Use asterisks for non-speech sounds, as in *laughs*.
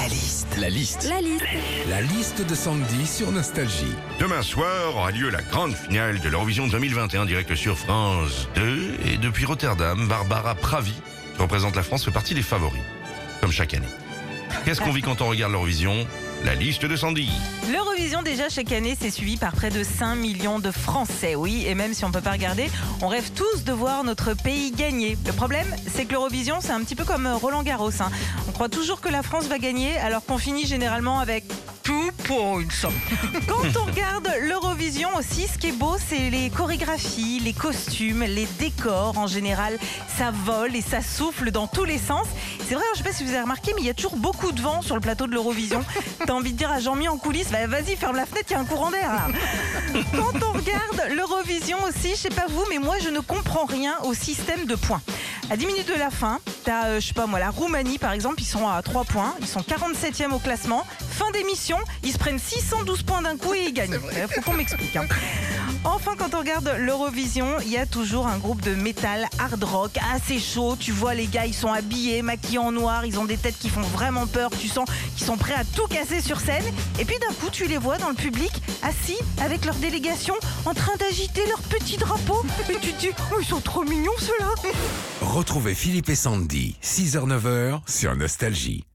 La liste. La liste. La liste. La liste de Sandy sur Nostalgie. Demain soir aura lieu la grande finale de l'Eurovision 2021 direct sur France 2 et depuis Rotterdam, Barbara Pravi, qui représente la France, fait partie des favoris, comme chaque année. Qu'est-ce qu'on vit quand on regarde l'Eurovision? La liste de Sandy. L'Eurovision, déjà, chaque année, c'est suivi par près de 5 millions de Français. Oui, et même si on ne peut pas regarder, on rêve tous de voir notre pays gagner. Le problème, c'est que l'Eurovision, c'est un petit peu comme Roland Garros. hein. Croit toujours que la France va gagner, alors qu'on finit généralement avec two points. *laughs* Quand on regarde l'Eurovision aussi, ce qui est beau, c'est les chorégraphies, les costumes, les décors. En général, ça vole et ça souffle dans tous les sens. C'est vrai, je sais pas si vous avez remarqué, mais il y a toujours beaucoup de vent sur le plateau de l'Eurovision. *laughs* T'as envie de dire à Jean-Mi en coulisses, bah, vas-y, ferme la fenêtre, il y a un courant d'air. là. *laughs* Quand on regarde l'Eurovision aussi, je sais pas vous, mais moi, je ne comprends rien au système de points. À 10 minutes de la fin, t'as, euh, je sais pas moi, la Roumanie par exemple, ils sont à 3 points, ils sont 47e au classement. Fin d'émission, ils se prennent 612 points d'un coup et ils gagnent. Euh, Faut qu'on m'explique. hein. Enfin, quand on regarde l'Eurovision, il y a toujours un groupe de métal hard rock assez chaud. Tu vois, les gars, ils sont habillés, maquillés en noir, ils ont des têtes qui font vraiment peur. Tu sens qu'ils sont prêts à tout casser sur scène. Et puis d'un coup, tu les vois dans le public, assis avec leur délégation, en train d'agiter leur petit drapeau. Et tu te dis, oh, ils sont trop mignons ceux-là. Retrouvez Philippe et Sandy, 6h-9h sur Nostalgie.